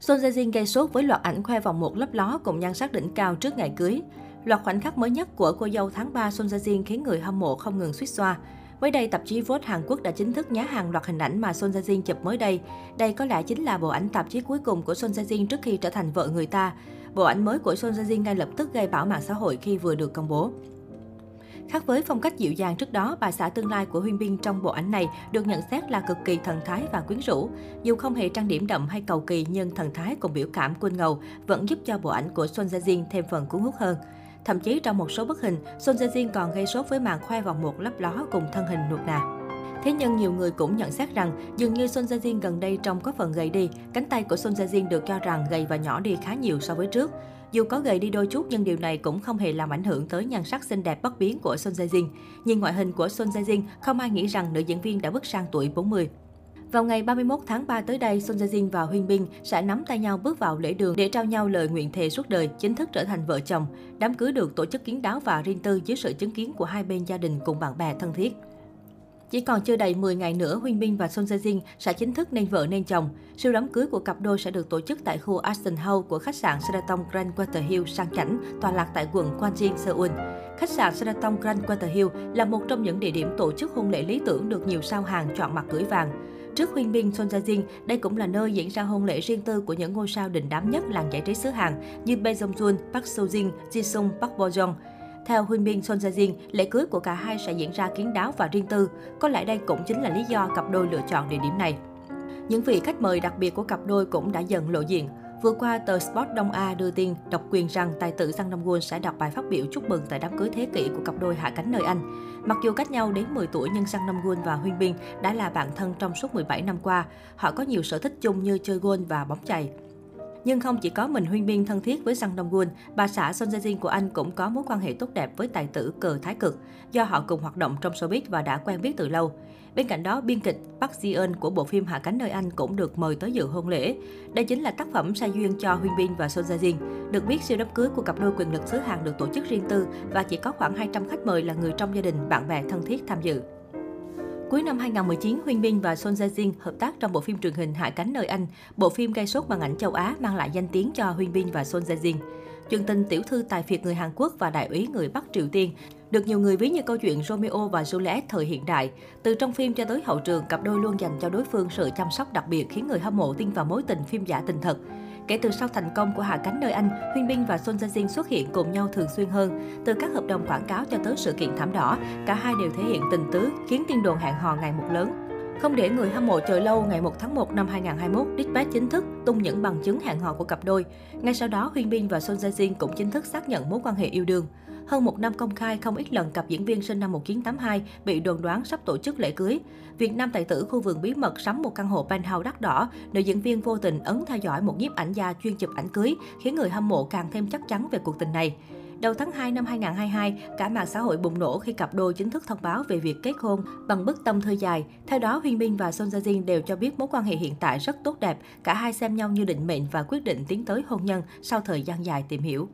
Son Jae Jin gây sốt với loạt ảnh khoe vòng một lấp ló cùng nhan sắc đỉnh cao trước ngày cưới. Loạt khoảnh khắc mới nhất của cô dâu tháng 3 Son Jae Jin khiến người hâm mộ không ngừng suýt xoa. Mới đây, tạp chí Vogue Hàn Quốc đã chính thức nhá hàng loạt hình ảnh mà Son Jae Jin chụp mới đây. Đây có lẽ chính là bộ ảnh tạp chí cuối cùng của Son Jae Jin trước khi trở thành vợ người ta. Bộ ảnh mới của Son Jae Jin ngay lập tức gây bão mạng xã hội khi vừa được công bố. Khác với phong cách dịu dàng trước đó, bà xã tương lai của Huyên Bin trong bộ ảnh này được nhận xét là cực kỳ thần thái và quyến rũ. Dù không hề trang điểm đậm hay cầu kỳ nhưng thần thái cùng biểu cảm quên ngầu vẫn giúp cho bộ ảnh của Son Jae Jin thêm phần cuốn hút hơn. Thậm chí trong một số bức hình, Son Jae Jin còn gây sốt với màn khoe vòng một lấp ló cùng thân hình nuột nà. Thế nhưng nhiều người cũng nhận xét rằng dường như Son Jae Jin gần đây trông có phần gầy đi. Cánh tay của Son Jae Jin được cho rằng gầy và nhỏ đi khá nhiều so với trước. Dù có gầy đi đôi chút nhưng điều này cũng không hề làm ảnh hưởng tới nhan sắc xinh đẹp bất biến của Son Jae Jin. Nhìn ngoại hình của Son Jae Jin, không ai nghĩ rằng nữ diễn viên đã bước sang tuổi 40. Vào ngày 31 tháng 3 tới đây, Son Jae Jin và Huyên Bin sẽ nắm tay nhau bước vào lễ đường để trao nhau lời nguyện thề suốt đời, chính thức trở thành vợ chồng. Đám cưới được tổ chức kiến đáo và riêng tư dưới sự chứng kiến của hai bên gia đình cùng bạn bè thân thiết. Chỉ còn chưa đầy 10 ngày nữa, Huyên Bin và Son Jae Jin sẽ chính thức nên vợ nên chồng. Siêu đám cưới của cặp đôi sẽ được tổ chức tại khu Aston House của khách sạn Sheraton Grand Quarter Hill sang chảnh, tọa lạc tại quận Kwanjin, Seoul. Khách sạn Sheraton Grand Quarter Hill là một trong những địa điểm tổ chức hôn lễ lý tưởng được nhiều sao hàng chọn mặt cưới vàng. Trước Huyên Bin, Son Jae Jin, đây cũng là nơi diễn ra hôn lễ riêng tư của những ngôi sao đình đám nhất làng giải trí xứ Hàn như Bae Jong Jun, Park Seo Jin, Ji Sung, Park Bo Jong. Theo Huynh Minh Son Jae Jin, lễ cưới của cả hai sẽ diễn ra kín đáo và riêng tư. Có lẽ đây cũng chính là lý do cặp đôi lựa chọn địa điểm này. Những vị khách mời đặc biệt của cặp đôi cũng đã dần lộ diện. Vừa qua, tờ Sport Đông A đưa tin độc quyền rằng tài tử Sang Nam Won sẽ đọc bài phát biểu chúc mừng tại đám cưới thế kỷ của cặp đôi hạ cánh nơi Anh. Mặc dù cách nhau đến 10 tuổi nhưng Sang Nam Won và Huyên Bin đã là bạn thân trong suốt 17 năm qua. Họ có nhiều sở thích chung như chơi golf và bóng chày. Nhưng không chỉ có mình Huyên biên thân thiết với Sang Dong Gun, bà xã Son Jae Jin của anh cũng có mối quan hệ tốt đẹp với tài tử cờ Thái Cực, do họ cùng hoạt động trong showbiz và đã quen biết từ lâu. Bên cạnh đó, biên kịch Park Ji-eun của bộ phim Hạ cánh nơi Anh cũng được mời tới dự hôn lễ. Đây chính là tác phẩm sai duyên cho Huyên Bin và Son Jae Jin. Được biết, siêu đám cưới của cặp đôi quyền lực xứ Hàn được tổ chức riêng tư và chỉ có khoảng 200 khách mời là người trong gia đình, bạn bè thân thiết tham dự. Cuối năm 2019, Huyên Minh và Son Jae Jin hợp tác trong bộ phim truyền hình Hạ cánh nơi Anh. Bộ phim gây sốt màn ảnh châu Á mang lại danh tiếng cho Huyên Minh và Son Jae Jin. Chuyện tình tiểu thư tài phiệt người Hàn Quốc và đại úy người Bắc Triều Tiên được nhiều người ví như câu chuyện Romeo và Juliet thời hiện đại. Từ trong phim cho tới hậu trường, cặp đôi luôn dành cho đối phương sự chăm sóc đặc biệt khiến người hâm mộ tin vào mối tình phim giả tình thật. Kể từ sau thành công của Hạ cánh nơi Anh, Huyên Bin và Son Jin xuất hiện cùng nhau thường xuyên hơn. Từ các hợp đồng quảng cáo cho tới sự kiện thảm đỏ, cả hai đều thể hiện tình tứ, khiến tin đồn hẹn hò ngày một lớn. Không để người hâm mộ chờ lâu, ngày 1 tháng 1 năm 2021, Dispatch chính thức tung những bằng chứng hẹn hò của cặp đôi. Ngay sau đó, Huyên Bin và Son Jae Jin cũng chính thức xác nhận mối quan hệ yêu đương. Hơn một năm công khai, không ít lần cặp diễn viên sinh năm 1982 bị đồn đoán sắp tổ chức lễ cưới. Việt Nam tài tử khu vườn bí mật sắm một căn hộ penthouse đắt đỏ, nữ diễn viên vô tình ấn theo dõi một nhiếp ảnh gia chuyên chụp ảnh cưới, khiến người hâm mộ càng thêm chắc chắn về cuộc tình này. Đầu tháng 2 năm 2022, cả mạng xã hội bùng nổ khi cặp đôi chính thức thông báo về việc kết hôn bằng bức tâm thư dài. Theo đó, Huyên Minh và Son Jae Jin đều cho biết mối quan hệ hiện tại rất tốt đẹp. Cả hai xem nhau như định mệnh và quyết định tiến tới hôn nhân sau thời gian dài tìm hiểu.